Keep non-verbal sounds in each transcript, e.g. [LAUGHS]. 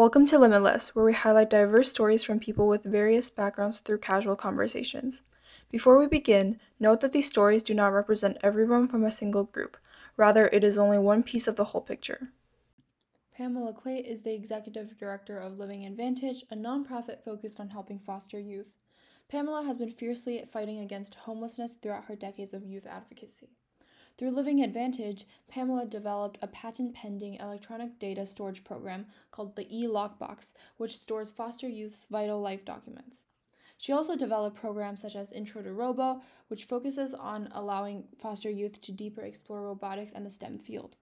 Welcome to Limitless, where we highlight diverse stories from people with various backgrounds through casual conversations. Before we begin, note that these stories do not represent everyone from a single group. Rather, it is only one piece of the whole picture. Pamela Clay is the executive director of Living Advantage, a nonprofit focused on helping foster youth. Pamela has been fiercely fighting against homelessness throughout her decades of youth advocacy. Through Living Advantage, Pamela developed a patent pending electronic data storage program called the e Lockbox, which stores foster youth's vital life documents. She also developed programs such as Intro to Robo, which focuses on allowing foster youth to deeper explore robotics and the STEM field.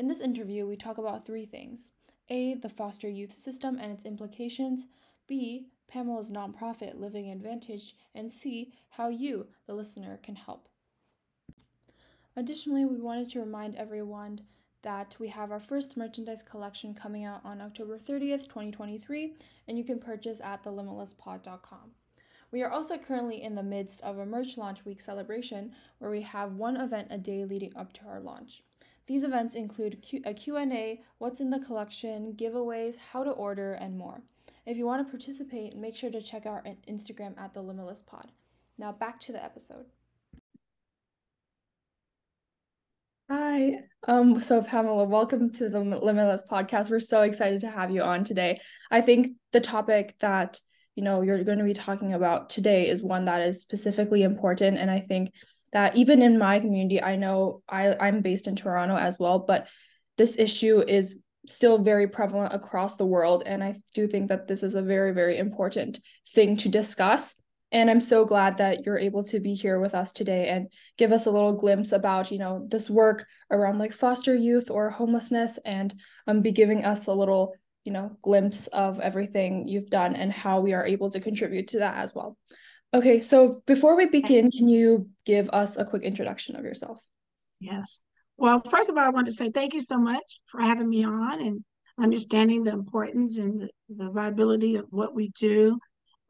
In this interview, we talk about three things A, the foster youth system and its implications, B, Pamela's nonprofit Living Advantage, and C, how you, the listener, can help. Additionally, we wanted to remind everyone that we have our first merchandise collection coming out on October 30th, 2023, and you can purchase at thelimitlesspod.com. We are also currently in the midst of a merch launch week celebration where we have one event a day leading up to our launch. These events include a Q&A, what's in the collection, giveaways, how to order, and more. If you want to participate, make sure to check out our Instagram at the Limitless Pod. Now back to the episode. Hi. Um, so Pamela, welcome to the Limitless podcast. We're so excited to have you on today. I think the topic that you know you're going to be talking about today is one that is specifically important, and I think that even in my community, I know I I'm based in Toronto as well, but this issue is still very prevalent across the world, and I do think that this is a very very important thing to discuss and i'm so glad that you're able to be here with us today and give us a little glimpse about you know this work around like foster youth or homelessness and um, be giving us a little you know glimpse of everything you've done and how we are able to contribute to that as well. Okay so before we begin can you give us a quick introduction of yourself? Yes. Well first of all i want to say thank you so much for having me on and understanding the importance and the, the viability of what we do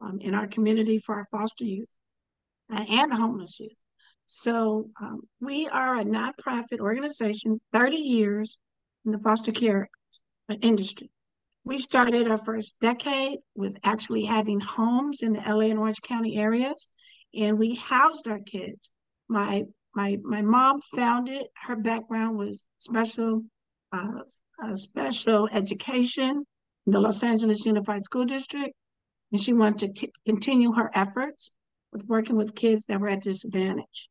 um, in our community for our foster youth uh, and homeless youth. So um, we are a nonprofit organization, 30 years in the foster care industry. We started our first decade with actually having homes in the LA and Orange County areas, and we housed our kids. My my my mom founded. Her background was special uh, uh, special education in the Los Angeles Unified School District, and she wanted to continue her efforts with working with kids that were at disadvantage.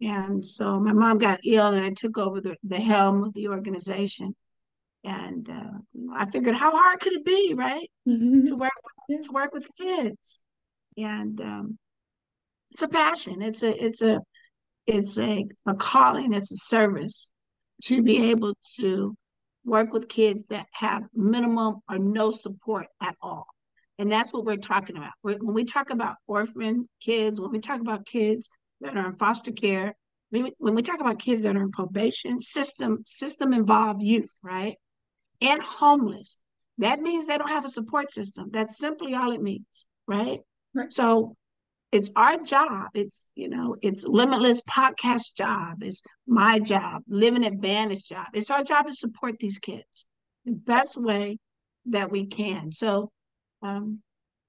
And so my mom got ill, and I took over the, the helm of the organization. And uh, I figured, how hard could it be, right, mm-hmm. to work with, to work with kids? And um, it's a passion. It's a it's a it's a, a calling. It's a service to be able to work with kids that have minimum or no support at all. And that's what we're talking about. When we talk about orphan kids, when we talk about kids that are in foster care, when we talk about kids that are in probation, system system involved youth, right? And homeless, that means they don't have a support system. That's simply all it means, right? right. So it's our job. It's, you know, it's limitless podcast job. It's my job, living advantage job. It's our job to support these kids the best way that we can. So um,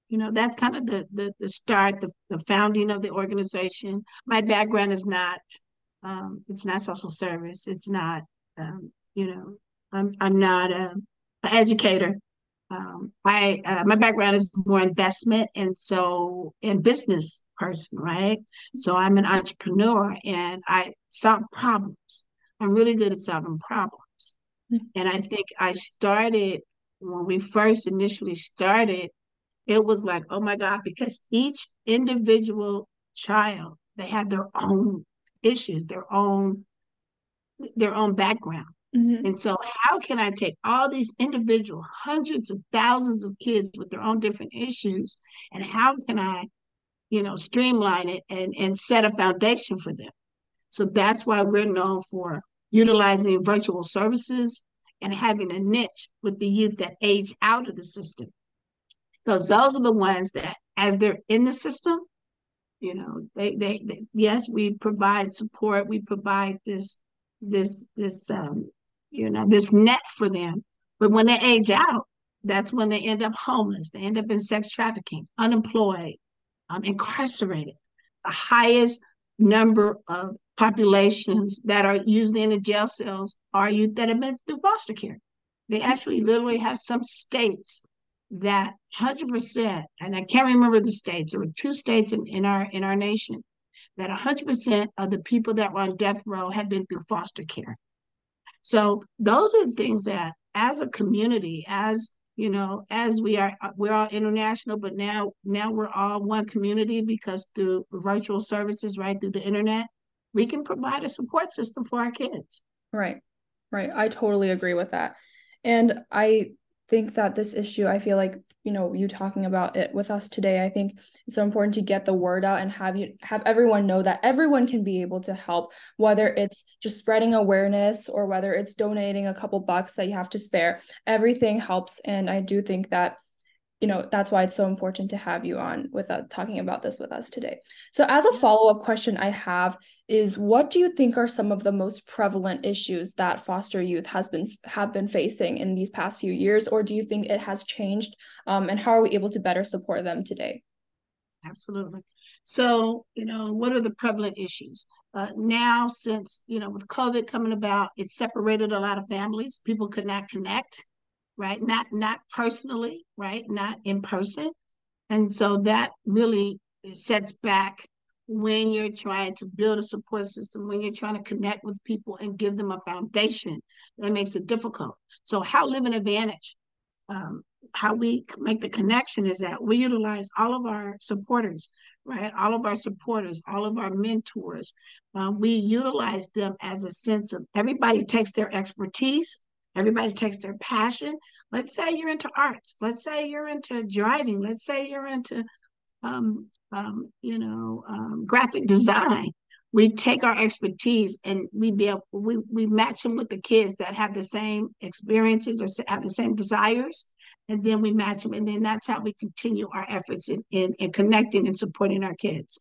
you know, that's kind of the the, the start, the, the founding of the organization. My background is not, um, it's not social service. It's not, um, you know, I'm I'm not a, an educator. Um, I uh, my background is more investment, and so in business person, right? So I'm an entrepreneur, and I solve problems. I'm really good at solving problems, mm-hmm. and I think I started when we first initially started, it was like, oh my God, because each individual child, they had their own issues, their own their own background. Mm-hmm. And so how can I take all these individual hundreds of thousands of kids with their own different issues and how can I, you know, streamline it and, and set a foundation for them? So that's why we're known for utilizing virtual services, and having a niche with the youth that age out of the system. Because those are the ones that, as they're in the system, you know, they, they, they yes, we provide support, we provide this, this, this, um, you know, this net for them. But when they age out, that's when they end up homeless. They end up in sex trafficking, unemployed, um, incarcerated. The highest number of populations that are usually in the jail cells are youth that have been through foster care. They actually literally have some states that 100%, and I can't remember the states, there were two states in, in our in our nation that 100% of the people that were on death row had been through foster care. So those are the things that as a community, as you know, as we are we're all international, but now now we're all one community because through virtual services, right, through the internet, we can provide a support system for our kids. Right. Right. I totally agree with that. And I think that this issue, I feel like, you know, you talking about it with us today, I think it's so important to get the word out and have you have everyone know that everyone can be able to help, whether it's just spreading awareness or whether it's donating a couple bucks that you have to spare. Everything helps. And I do think that you know that's why it's so important to have you on with us talking about this with us today. So as a follow-up question i have is what do you think are some of the most prevalent issues that foster youth has been have been facing in these past few years? Or do you think it has changed um, and how are we able to better support them today? Absolutely. So you know what are the prevalent issues? Uh, now since you know with covid coming about it separated a lot of families. People could not connect right? Not not personally, right? Not in person. And so that really sets back when you're trying to build a support system, when you're trying to connect with people and give them a foundation, that makes it difficult. So how Living Advantage, um, how we make the connection is that we utilize all of our supporters, right? All of our supporters, all of our mentors. Um, we utilize them as a sense of everybody takes their expertise Everybody takes their passion. Let's say you're into arts. Let's say you're into driving. Let's say you're into, um, um, you know, um, graphic design. We take our expertise and we be able, we we match them with the kids that have the same experiences or have the same desires, and then we match them, and then that's how we continue our efforts in in, in connecting and supporting our kids.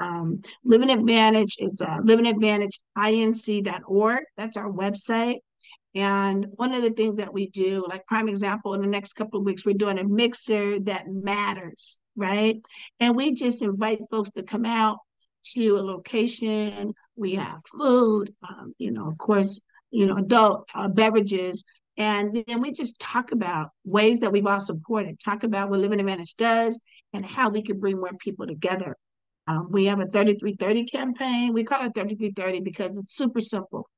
Um, Living Advantage is uh, livingadvantageinc.org. That's our website. And one of the things that we do, like prime example, in the next couple of weeks, we're doing a mixer that matters, right? And we just invite folks to come out to a location. We have food, um, you know, of course, you know, adult uh, beverages. And then we just talk about ways that we've all supported, talk about what Living Advantage does and how we can bring more people together. Um, we have a 3330 campaign. We call it 3330 because it's super simple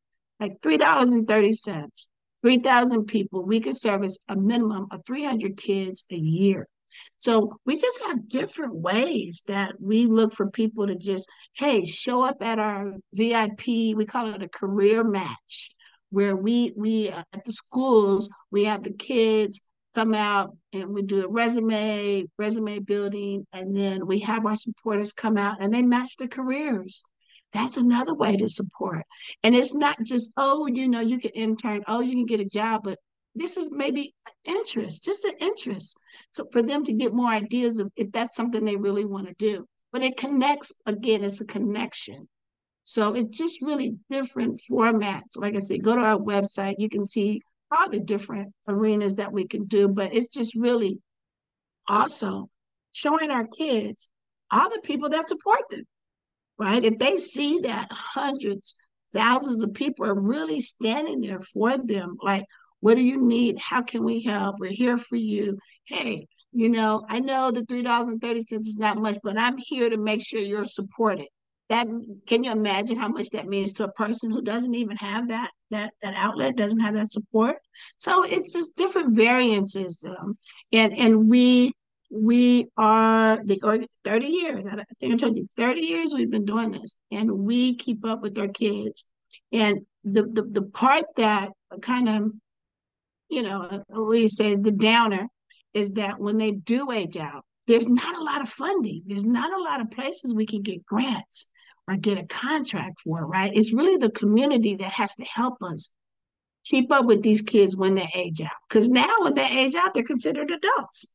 like $3.30, 3,000 people, we could service a minimum of 300 kids a year. So we just have different ways that we look for people to just, hey, show up at our VIP. We call it a career match, where we we uh, at the schools we have the kids come out and we do a resume resume building, and then we have our supporters come out and they match the careers. That's another way to support. And it's not just, oh, you know, you can intern, oh, you can get a job, but this is maybe interest, just an interest. So for them to get more ideas of if that's something they really want to do. But it connects, again, it's a connection. So it's just really different formats. Like I said, go to our website, you can see all the different arenas that we can do, but it's just really also showing our kids all the people that support them right? If they see that hundreds, thousands of people are really standing there for them, like, what do you need? How can we help? We're here for you. Hey, you know, I know the three dollars and thirty cents is not much, but I'm here to make sure you're supported. That can you imagine how much that means to a person who doesn't even have that that that outlet, doesn't have that support? So it's just different variances, um, and and we we are the 30 years i think i told you 30 years we've been doing this and we keep up with our kids. And the the, the part that kind of you know we say is the downer is that when they do age out there's not a lot of funding there's not a lot of places we can get grants or get a contract for right? It's really the community that has to help us keep up with these kids when they age out because now when they age out they're considered adults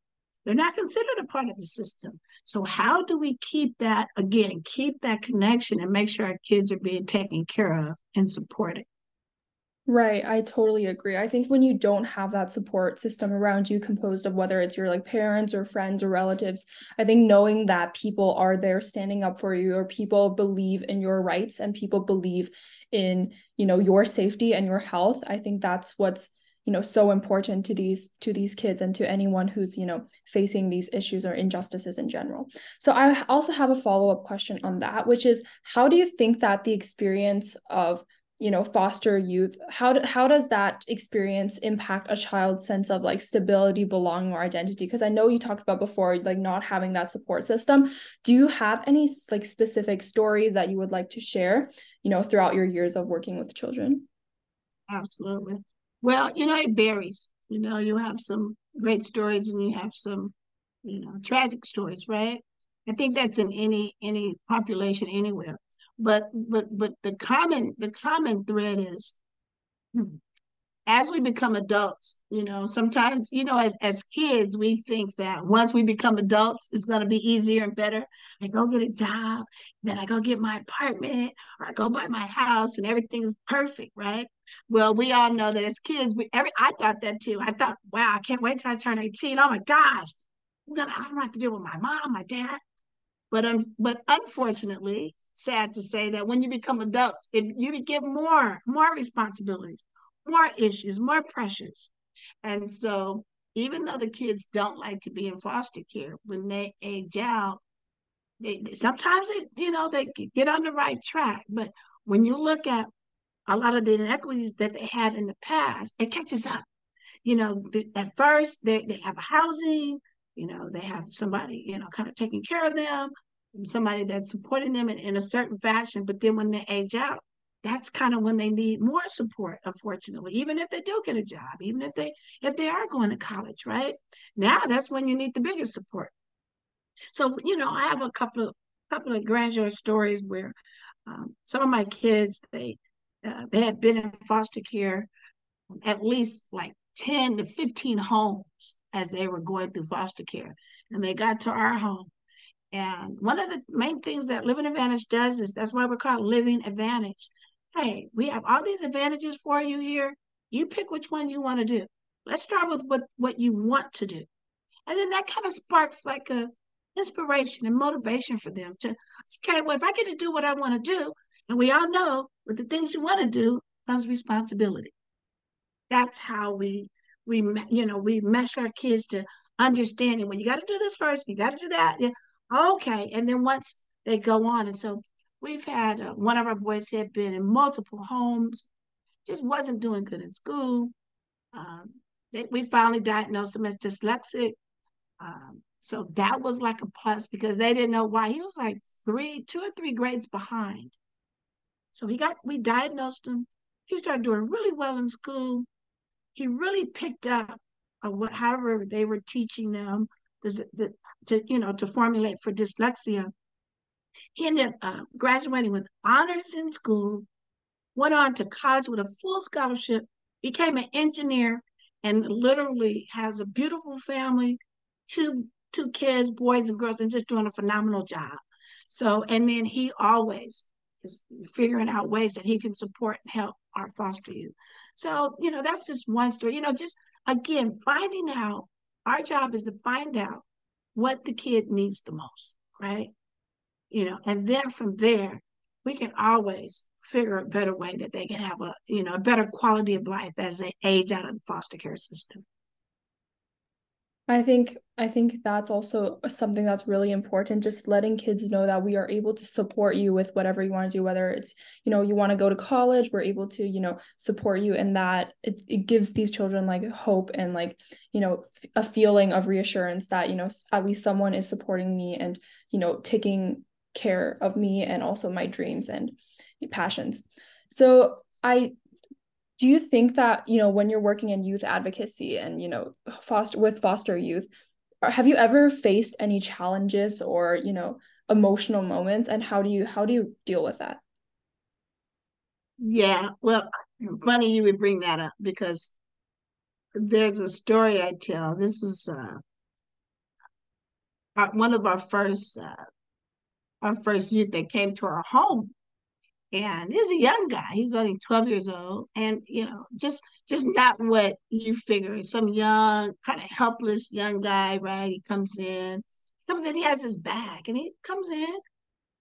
they're not considered a part of the system. So how do we keep that again, keep that connection and make sure our kids are being taken care of and supported? Right, I totally agree. I think when you don't have that support system around you composed of whether it's your like parents or friends or relatives, I think knowing that people are there standing up for you or people believe in your rights and people believe in, you know, your safety and your health, I think that's what's, you know, so important to these to these kids and to anyone who's, you know, facing these issues or injustices in general. So I also have a follow-up question on that, which is how do you think that the experience of you know foster youth how do, how does that experience impact a child's sense of like stability belonging or identity? Because i know you talked about before like not having that support system. Do you have any like specific stories that you would like to share you know throughout your years of working with children? Absolutely well you know it varies you know you have some great stories and you have some you know tragic stories right i think that's in any any population anywhere but but but the common the common thread is hmm, as we become adults, you know, sometimes, you know, as, as kids, we think that once we become adults, it's going to be easier and better. I go get a job, then I go get my apartment, or I go buy my house, and everything's perfect, right? Well, we all know that as kids, we every I thought that too. I thought, wow, I can't wait till I turn 18. Oh my gosh, I'm gonna I don't have to deal with my mom, my dad. But um, but unfortunately, sad to say that when you become adults, if you get more more responsibilities, more issues, more pressures, and so even though the kids don't like to be in foster care, when they age out, they sometimes they you know they get on the right track, but when you look at a lot of the inequities that they had in the past, it catches up. You know, at first they, they have a housing, you know, they have somebody, you know, kind of taking care of them, somebody that's supporting them in, in a certain fashion. But then when they age out, that's kind of when they need more support unfortunately even if they do get a job even if they if they are going to college right now that's when you need the biggest support so you know i have a couple of couple of grandeur stories where um, some of my kids they uh, they had been in foster care at least like 10 to 15 homes as they were going through foster care and they got to our home and one of the main things that Living Advantage does is that's why we're called Living Advantage. Hey, we have all these advantages for you here. You pick which one you want to do. Let's start with what, what you want to do. And then that kind of sparks like a inspiration and motivation for them to, okay, well, if I get to do what I want to do, and we all know with the things you want to do comes responsibility. That's how we we you know we mesh our kids to understanding when you got to do this first, you got to do that. Yeah, Okay. And then once they go on, and so we've had uh, one of our boys had been in multiple homes, just wasn't doing good in school. Um, they, we finally diagnosed him as dyslexic. Um, so that was like a plus because they didn't know why. He was like three, two or three grades behind. So he got, we diagnosed him. He started doing really well in school. He really picked up uh, what, however they were teaching them the, the, to you know to formulate for dyslexia. He ended up uh, graduating with honors in school, went on to college with a full scholarship, became an engineer, and literally has a beautiful family, two two kids, boys and girls, and just doing a phenomenal job. So, and then he always is figuring out ways that he can support and help our foster youth. So, you know, that's just one story. You know, just again, finding out our job is to find out what the kid needs the most, right? You know, and then from there, we can always figure a better way that they can have a, you know, a better quality of life as they age out of the foster care system. I think I think that's also something that's really important just letting kids know that we are able to support you with whatever you want to do whether it's you know you want to go to college we're able to you know support you in that. It, it gives these children like hope and like you know a feeling of reassurance that you know at least someone is supporting me and you know taking care of me and also my dreams and passions. So I do you think that you know when you're working in youth advocacy and you know foster with foster youth have you ever faced any challenges or you know emotional moments? And how do you how do you deal with that? Yeah well funny you would bring that up because there's a story i tell. This is uh one of our first uh our first youth that came to our home and he's a young guy. He's only 12 years old. And, you know, just just not what you figure. Some young, kind of helpless young guy, right? He comes in, comes in, he has his bag and he comes in.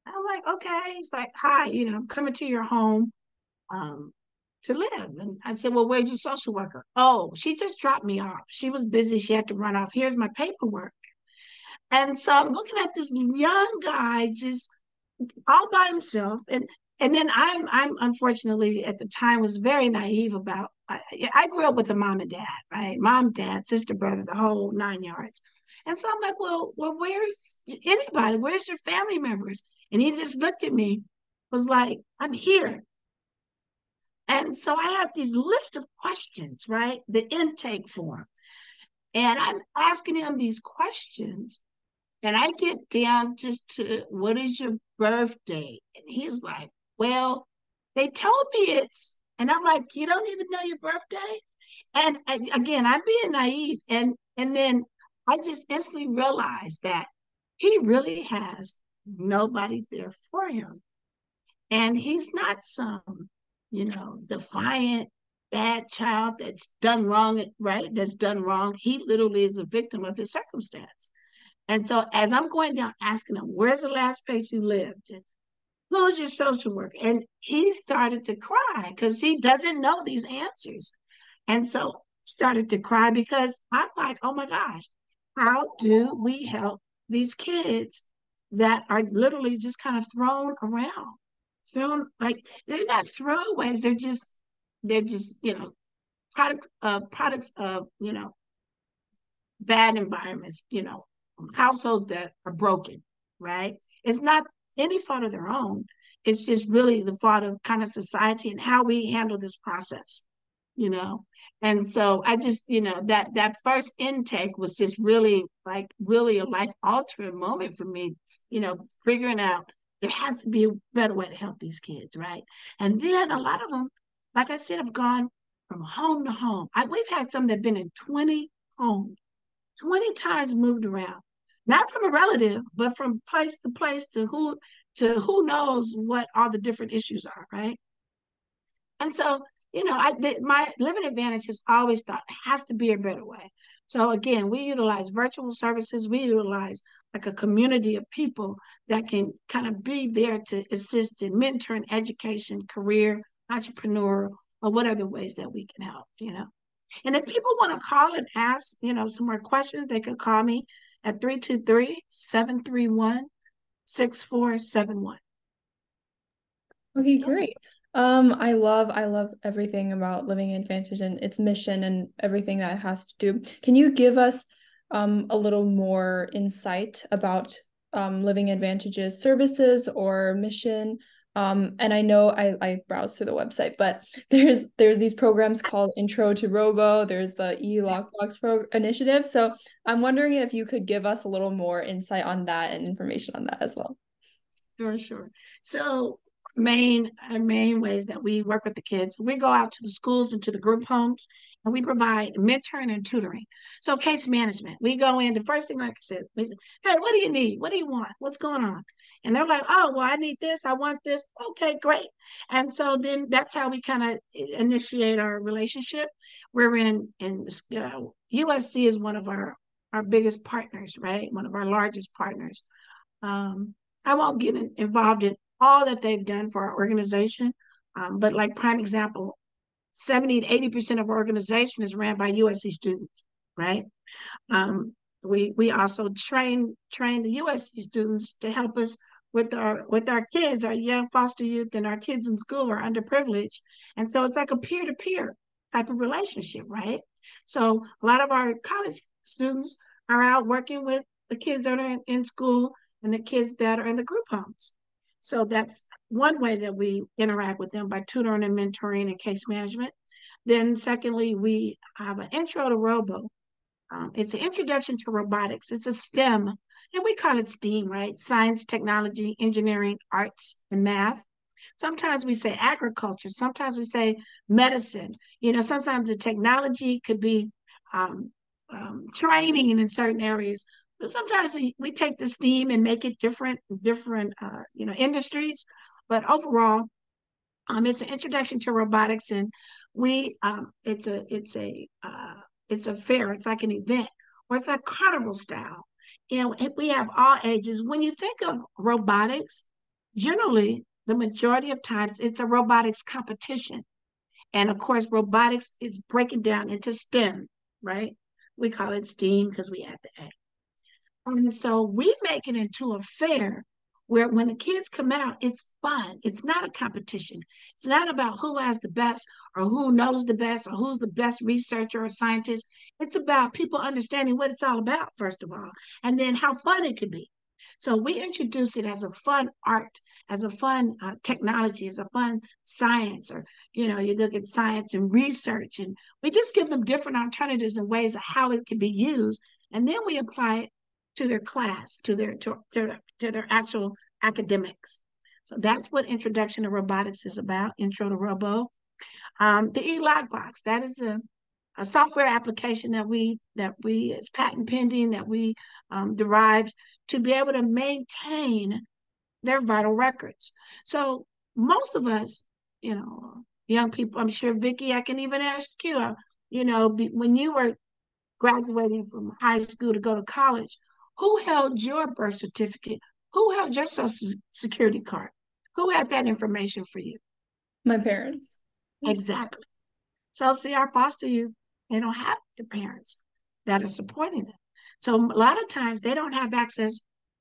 I'm like, okay. He's like, hi, you know, I'm coming to your home um, to live. And I said, well, where's your social worker? Oh, she just dropped me off. She was busy. She had to run off. Here's my paperwork. And so I'm looking at this young guy just all by himself. And and then I'm I'm unfortunately at the time was very naive about I, I grew up with a mom and dad, right? Mom, dad, sister, brother, the whole nine yards. And so I'm like, well, well, where's anybody? Where's your family members? And he just looked at me, was like, I'm here. And so I have these list of questions, right? The intake form. And I'm asking him these questions. And I get down just to what is your birthday? And he's like, well, they told me it's, and I'm like, you don't even know your birthday? And, and again, I'm being naive. And and then I just instantly realized that he really has nobody there for him. And he's not some, you know, defiant, bad child that's done wrong, right? That's done wrong. He literally is a victim of his circumstance. And so as I'm going down asking him, where's the last place you lived? And who's your social worker? And he started to cry because he doesn't know these answers. And so started to cry because I'm like, oh my gosh, how do we help these kids that are literally just kind of thrown around? Thrown like they're not throwaways, they're just they're just, you know, product of products of, you know, bad environments, you know, households that are broken, right? It's not any fault of their own. It's just really the fault of kind of society and how we handle this process, you know. And so I just, you know, that that first intake was just really like really a life altering moment for me, you know, figuring out there has to be a better way to help these kids, right? And then a lot of them, like I said, have gone from home to home. I, we've had some that have been in 20 homes, 20 times moved around not from a relative, but from place to place to who to who knows what all the different issues are, right? And so, you know, I my living advantage has always thought has to be a better way. So again, we utilize virtual services. We utilize like a community of people that can kind of be there to assist in mentoring, education, career, entrepreneur, or what other ways that we can help. You know. And if people want to call and ask, you know, some more questions, they can call me at 323-731-6471. Okay, great. Um, I love I love everything about Living Advantage and its mission and everything that it has to do. Can you give us um a little more insight about um Living Advantage's services or mission um, and I know I, I browsed through the website, but [LAUGHS] there's there's these programs called Intro to Robo. There's the e Lockbox Pro initiative. So I'm wondering if you could give us a little more insight on that and information on that as well. Sure, sure. So main main ways that we work with the kids, we go out to the schools and to the group homes, and we provide mentoring and tutoring. So case management, we go in. The first thing, like I said, we say, "Hey, what do you need? What do you want? What's going on?" And they're like, "Oh, well, I need this. I want this. Okay, great." And so then that's how we kind of initiate our relationship. We're in in uh, USC is one of our our biggest partners, right? One of our largest partners. Um, I won't get in, involved in all that they've done for our organization, um, but like prime example, 70 to 80% of our organization is ran by USC students, right? Um, we we also train train the USC students to help us with our with our kids, our young foster youth, and our kids in school are underprivileged, and so it's like a peer to peer type of relationship, right? So a lot of our college students are out working with the kids that are in, in school and the kids that are in the group homes. So that's one way that we interact with them by tutoring and mentoring and case management. Then secondly, we have an intro to robo. Um, it's an introduction to robotics. It's a STEM, and we call it STEAM, right? Science, technology, engineering, arts, and math. Sometimes we say agriculture. Sometimes we say medicine. You know, sometimes the technology could be um, um, training in certain areas but sometimes we, take the theme and make it different, different, uh, you know, industries. But overall, Um, it's an introduction to robotics, and we um, it's a it's a uh, it's a fair. It's like an event, or it's like carnival style, and we have all ages. When you think of robotics, generally the majority of times it's a robotics competition, and of course, robotics is breaking down into STEM, right? We call it STEAM because we add the A. And so we make it into a fair where when the kids come out, it's fun. It's not a competition. It's not about who has the best or who knows the best or who's the best researcher or scientist. It's about people understanding what it's all about, first of all, and then how fun it could be. So we introduce it as a fun art, as a fun uh, technology, as a fun science, or you know, you look at science and research, and we just give them different alternatives and ways of how it can be used, and then we apply it to their class, to their to, to, to their actual academics. So that's what Introduction to Robotics is about, Intro to Robo. Um, the e-lockbox, that is a, a software application that we that we it's patent pending that we um, derived to be able to maintain their vital records. So most of us, you know, young people, I'm sure Vicki, I can even ask you, uh, you know, when you were graduating from high school to go to college, who held your birth certificate? Who held your social security card? Who had that information for you? My parents. Exactly. So see, our foster youth, they don't have the parents that are supporting them. So a lot of times they don't have access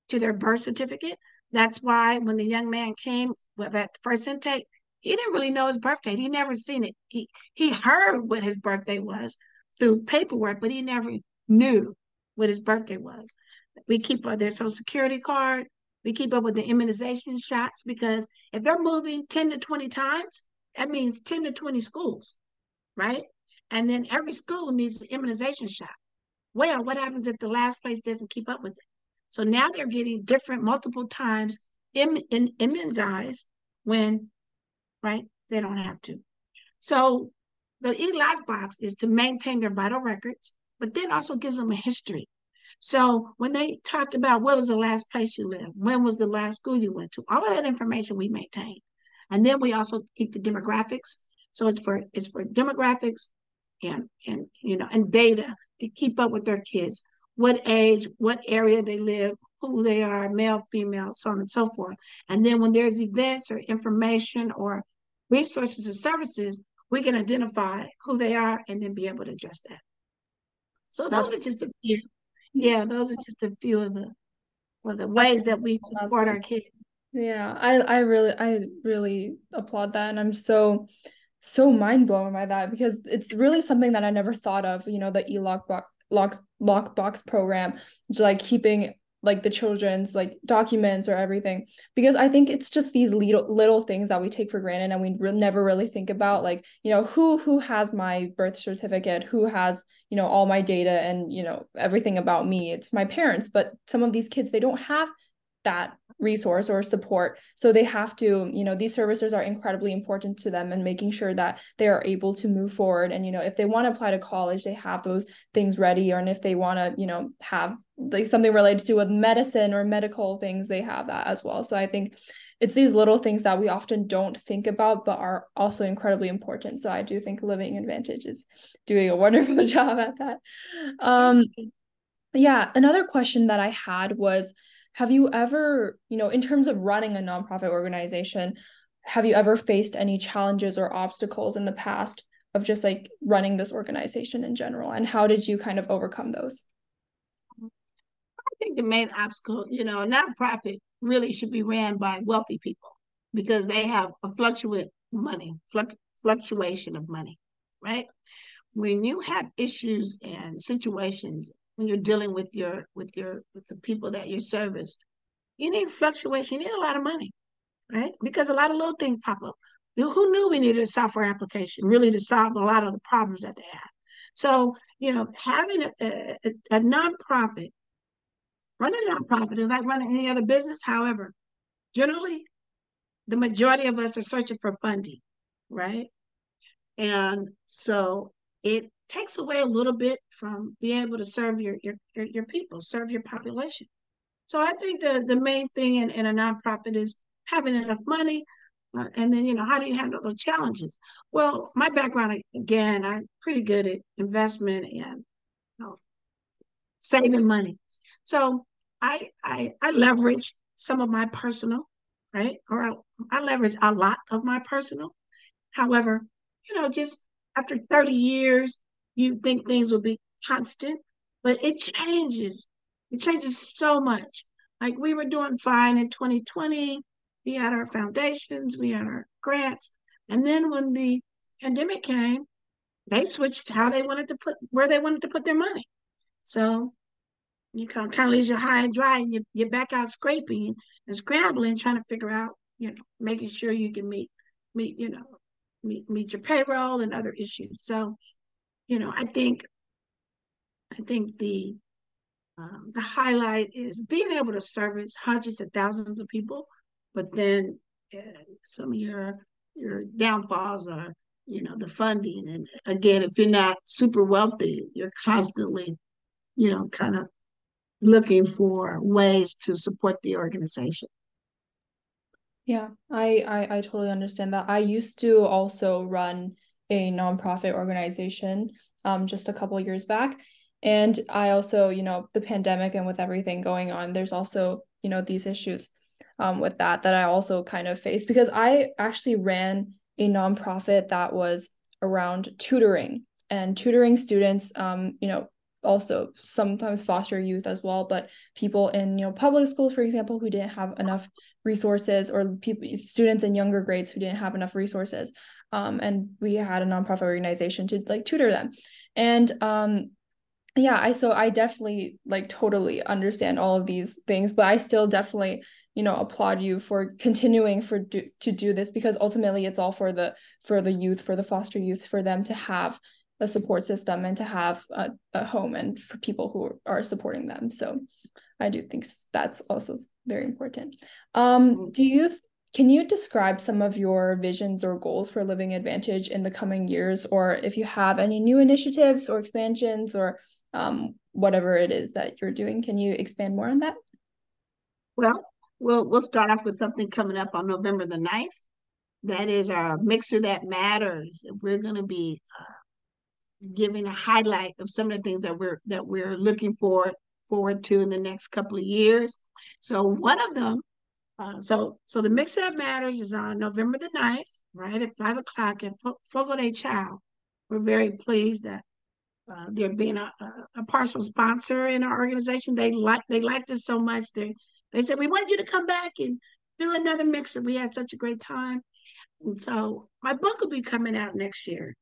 to their birth certificate. That's why when the young man came with that first intake, he didn't really know his birthday. He never seen it. He he heard what his birthday was through paperwork, but he never knew what his birthday was. We keep up their social security card. We keep up with the immunization shots because if they're moving 10 to 20 times, that means 10 to 20 schools, right? And then every school needs an immunization shot. Well, what happens if the last place doesn't keep up with it? So now they're getting different multiple times Im- in, immunized when, right, they don't have to. So the e-lockbox is to maintain their vital records, but then also gives them a history. So when they talk about what was the last place you lived, when was the last school you went to, all of that information we maintain. And then we also keep the demographics. So it's for it's for demographics and and you know and data to keep up with their kids, what age, what area they live, who they are, male, female, so on and so forth. And then when there's events or information or resources or services, we can identify who they are and then be able to address that. So those are just a few yeah, those are just a few of the of the ways that we support our kids. Yeah, I I really I really applaud that and I'm so so mind blown by that because it's really something that I never thought of, you know, the e-lockbox lock box program, like keeping like the children's like documents or everything because i think it's just these little little things that we take for granted and we re- never really think about like you know who who has my birth certificate who has you know all my data and you know everything about me. It's my parents but some of these kids they don't have that resource or support. So they have to you know these services are incredibly important to them and making sure that they are able to move forward. And you know if they want to apply to college they have those things ready. Or and if they want to you know have like something related to with medicine or medical things they have that as well. So i think it's these little things that we often don't think about but are also incredibly important. So i do think living advantage is doing a [LAUGHS] wonderful job at that. Um yeah another question that i had was have you ever, you know, in terms of running a nonprofit organization, have you ever faced any challenges or obstacles in the past of just like running this organization in general? And how did you kind of overcome those? Mm-hmm. I think the main obstacle, you know, nonprofit really should be ran by wealthy people because they have a fluctuate money, fluctuation of money, right? When you have issues and situations when you're dealing with your with your with the people that you're service. You need fluctuation. You need a lot of money, right? Because a lot of little things pop up. Who knew we needed a software application really to solve a lot of the problems that they have? So you know, having a, a, a nonprofit, running a nonprofit is like running any other business. However, generally, the majority of us are searching for funding, right? And so it takes away a little bit from being able to serve your your your, your people, serve your population. So I think the the main thing in, in a nonprofit is having enough money, Uh, and then, you know, how do you handle those challenges? Well, my background, again, I'm pretty good at investment and you know, saving money. So I, I, I leverage some of my personal, right? Or I, I leverage a lot of my personal. However, you know, just after 30 years, you think things will be constant, but it changes. It changes so much. Like we were doing fine in 2020. We had our foundations, we had our grants. And then when the pandemic came, they switched how they wanted to put where they wanted to put their money. So you kind of, leaves you high and dry and you, you're back out scraping and scrambling, trying to figure out, you know, making sure you can meet, meet, you know, meet, meet your payroll and other issues. So, you know, I think, I think the, um, the highlight is being able to service hundreds of thousands of people, but then uh, some of your, your downfalls are, you know, the funding. And again, if you're not super wealthy, you're constantly, you know, kind of looking for ways to support the organization. Yeah, I, I I totally understand that. I used to also run a nonprofit organization um just a couple years back. And I also, you know, the pandemic and with everything going on, there's also, you know, these issues um with that that I also kind of faced because I actually ran a nonprofit that was around tutoring and tutoring students um, you know, also sometimes foster youth as well but people in you know public schools for example who didn't have enough resources or people students in younger grades who didn't have enough resources um, and we had a nonprofit organization to like tutor them. And um, yeah i so i definitely like totally understand all of these things but i still definitely you know applaud you for continuing for do, to do this because ultimately it's all for the for the youth for the foster youth for them to have a support system and to have a, a home and for people who are supporting them. So i do think that's also very important. Um mm-hmm. do you can you describe some of your visions or goals for living advantage in the coming years? Or if you have any new initiatives or expansions or um, whatever it is that you're doing can you expand more on that? Well we'll we'll start off with something coming up on november the 9th that is our mixer that matters. We're going to be uh, giving a highlight of some of the things that we're that we're looking forward forward to in the next couple of years. So one of them, uh, so so the mix that matters is on November the 9th, right at five o'clock at Fogo de Chao. We're very pleased that uh, they're being a, a, partial sponsor in our organization. They like they liked us so much. They they said we want you to come back and do another mixer. We had such a great time. And so my book will be coming out next year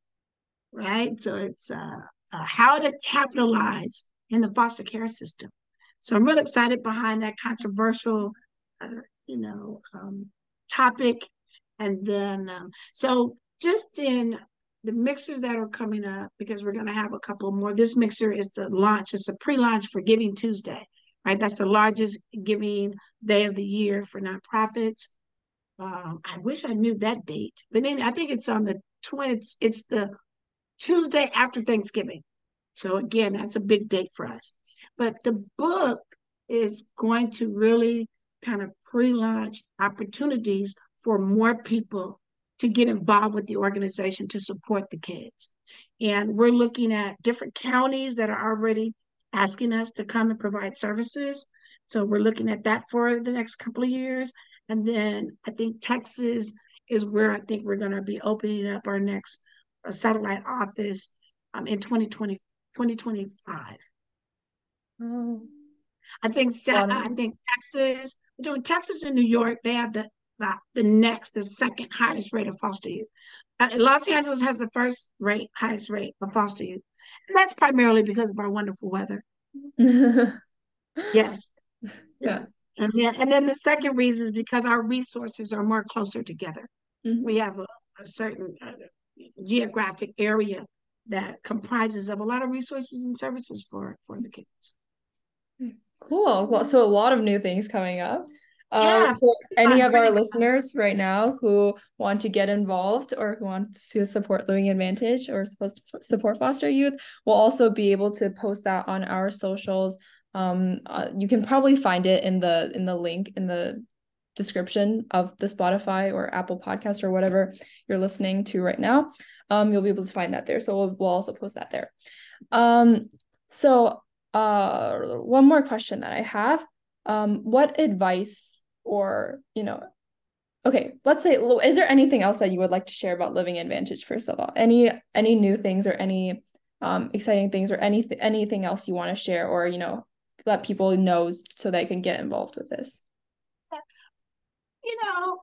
right? So it's uh, uh, how to capitalize in the foster care system. So I'm really excited behind that controversial, uh, you know, um, topic. And then, um, so just in the mixers that are coming up, because we're going to have a couple more. This mixer is the launch, it's a pre launch for Giving Tuesday, right? That's the largest giving day of the year for nonprofits. Um, I wish I knew that date, but then I think it's on the 20th, it's, it's the Tuesday after Thanksgiving. So again, that's a big date for us. But the book is going to really kind of pre-launch opportunities for more people to get involved with the organization to support the kids. And we're looking at different counties that are already asking us to come and provide services. So we're looking at that for the next couple of years. And then I think Texas is where I think we're going to be opening up our next a satellite office um, in 2020, 2025. Oh. I think I think Texas, doing Texas and New York, they have the the, the next, the second highest rate of foster youth. Uh, Los Angeles has the first rate, highest rate of foster youth, and that's primarily because of our wonderful weather. [LAUGHS] yes. Yeah. And then, and then the second reason is because our resources are more closer together. Mm-hmm. We have a, a certain uh, geographic area that comprises of a lot of resources and services for for the kids. Cool. Well, so a lot of new things coming up. Uh, yeah, for any of our listeners right now who want to get involved or who wants to support Living Advantage or supposed to support foster youth, we'll also be able to post that on our socials. Um, uh, you can probably find it in the in the link in the description of the Spotify or Apple podcast or whatever you're listening to right now. Um, you'll be able to find that there. So we'll, we'll also post that there. Um, so uh, one more question that I have. Um, what advice or, you know, okay, let's say, is there anything else that you would like to share about Living Advantage, first of all? Any, any new things or any um, exciting things or anything, anything else you want to share or, you know, let people know so they can get involved with this? You know,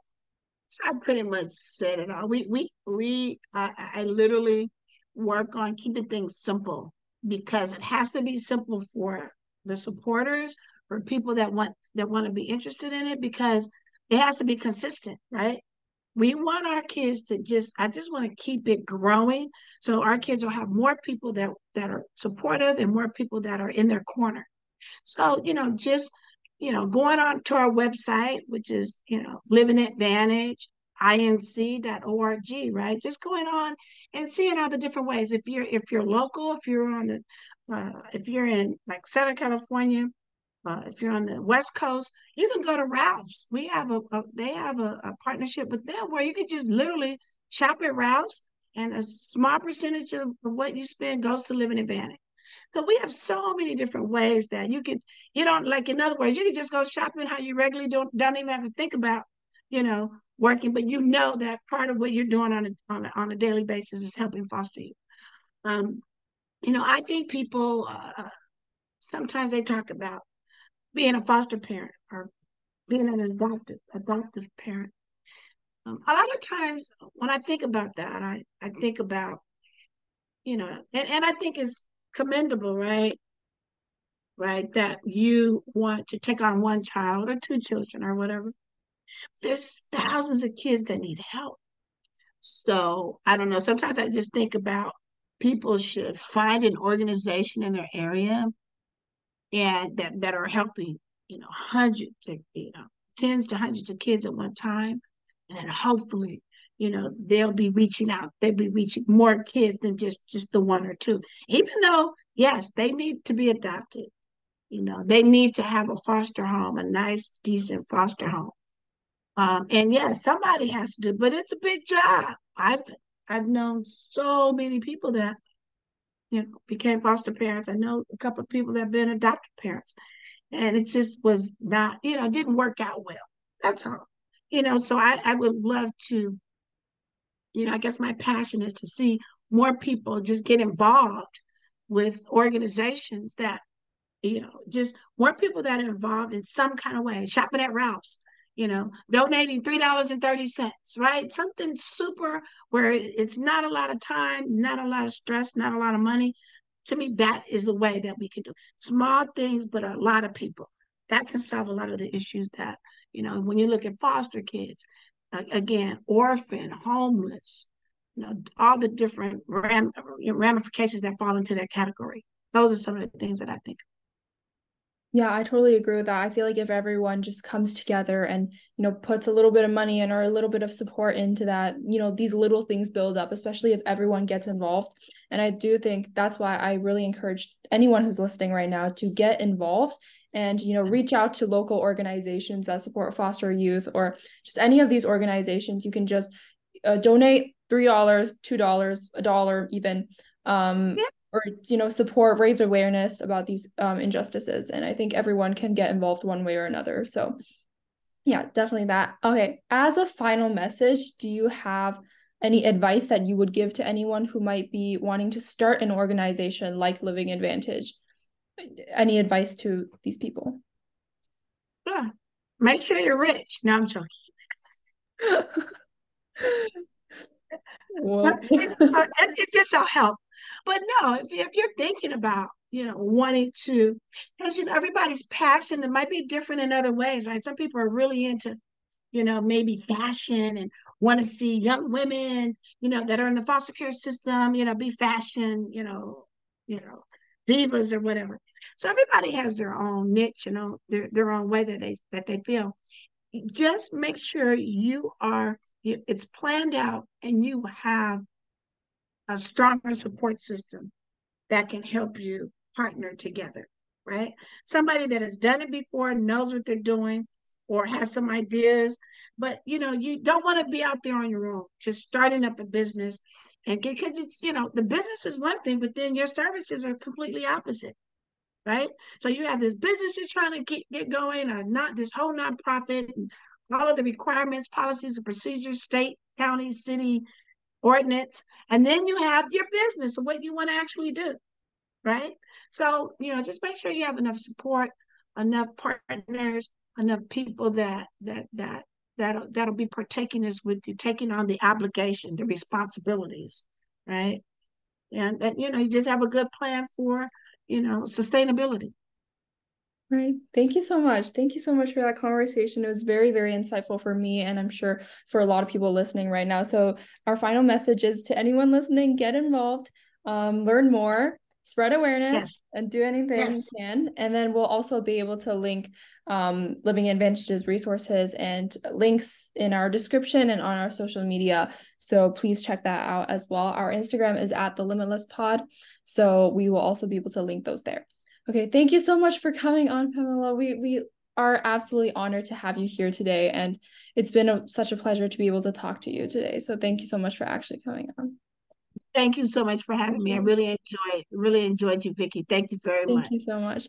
I pretty much said it all. We, we, we, I, I literally work on keeping things simple because it has to be simple for the supporters, for people that want that want to be interested in it, because it has to be consistent, right? We want our kids to just, I just want to keep it growing. So our kids will have more people that that are supportive and more people that are in their corner. So, you know, just, you know, going on to our website, which is, you know, Living Advantage, inc.org, right? Just going on and seeing all the different ways. If you're if you're local, if you're on the uh, if you're in like Southern California, uh, if you're on the West Coast, you can go to Ralph's. We have a, a they have a, a, partnership with them where you can just literally shop at Ralph's, and a small percentage of what you spend goes to Living Advantage. So we have so many different ways that you can, you don't like. In other words, you can just go shopping how you regularly don't don't even have to think about, you know, working, but you know that part of what you're doing on a on a, on a daily basis is helping foster you. Um, you know, I think people uh, sometimes they talk about being a foster parent or being an adoptive adoptive parent. Um, a lot of times when I think about that, I, I think about, you know, and, and I think it's commendable, right? Right, that you want to take on one child or two children or whatever. There's thousands of kids that need help. So I don't know. Sometimes I just think about people should find an organization in their area and that, that are helping, you know, hundreds of, you know, tens to hundreds of kids at one time. And then hopefully, you know, they'll be reaching out. They'll be reaching more kids than just just the one or two. Even though, yes, they need to be adopted. You know, they need to have a foster home, a nice, decent foster home. Um, and yeah, somebody has to do, but it's a big job. I've I've known so many people that you know became foster parents. I know a couple of people that have been adopted parents, and it just was not, you know, didn't work out well. That's all. You know, so I, I would love to, you know, I guess my passion is to see more people just get involved with organizations that, you know, just more people that are involved in some kind of way, shopping at Ralph's, you know, donating $3.30, right? Something super where it's not a lot of time, not a lot of stress, not a lot of money. To me, that is the way that we can do small things, but a lot of people. That can solve a lot of the issues that, you know, when you look at foster kids, again, orphan, homeless, you know, all the different ram- ramifications that fall into that category. Those are some of the things that I think yeah, I totally agree with that. I feel like if everyone just comes together and, you know, puts a little bit of money in or a little bit of support into that, you know, these little things build up, especially if everyone gets involved. And I do think that's why I really encourage anyone who's listening right now to get involved and, you know, reach out to local organizations that support foster youth or just any of these organizations. You can just uh, donate $3, $2, a dollar even. Um, or you know support raise awareness about these um, injustices and i think everyone can get involved one way or another. So yeah definitely that. Okay as a final message do you have any advice that you would give to anyone who might be wanting to start an organization like living advantage? Any advice to these people? Yeah make sure you're rich. No i'm joking. [LAUGHS] Well, it's, it just will help but no, if, if you're thinking about, you know, wanting to, because you know, everybody's passion, it might be different in other ways, right? Some people are really into, you know, maybe fashion and want to see young women, you know, that are in the foster care system, you know, be fashion, you know, you know, divas or whatever. So everybody has their own niche, you know, their, their own way that they that they feel. Just make sure you are it's planned out and you have a stronger support system that can help you partner together, right? Somebody that has done it before, knows what they're doing, or has some ideas, but you know, you don't want to be out there on your own, just starting up a business and because it's, you know, the business is one thing, but then your services are completely opposite. Right. So you have this business you're trying to get, get going, or not this whole nonprofit and all of the requirements, policies, and procedures, state, county, city, ordinance. And then you have your business and what you want to actually do. Right. So, you know, just make sure you have enough support, enough partners, enough people that that that that'll that'll be partaking this with you, taking on the obligation, the responsibilities, right? And that you know, you just have a good plan for, you know, sustainability. Right. Thank you so much. Thank you so much for that conversation. It was very, very insightful for me, and I'm sure for a lot of people listening right now. So, our final message is to anyone listening get involved, um, learn more, spread awareness yes. and do anything yes. you can. And then we'll also be able to link um, Living Advantages resources and links in our description and on our social media. So please check that out as well. Our Instagram is at the Limitless Pod. So we will also be able to link those there. Okay, thank you so much for coming on, Pamela. We we are absolutely honored to have you here today, and it's been a, such a pleasure to be able to talk to you today. So thank you so much for actually coming on. Thank you so much for having me. I really enjoyed really enjoyed you, Vicki. Thank you very Thank much. Thank you so much.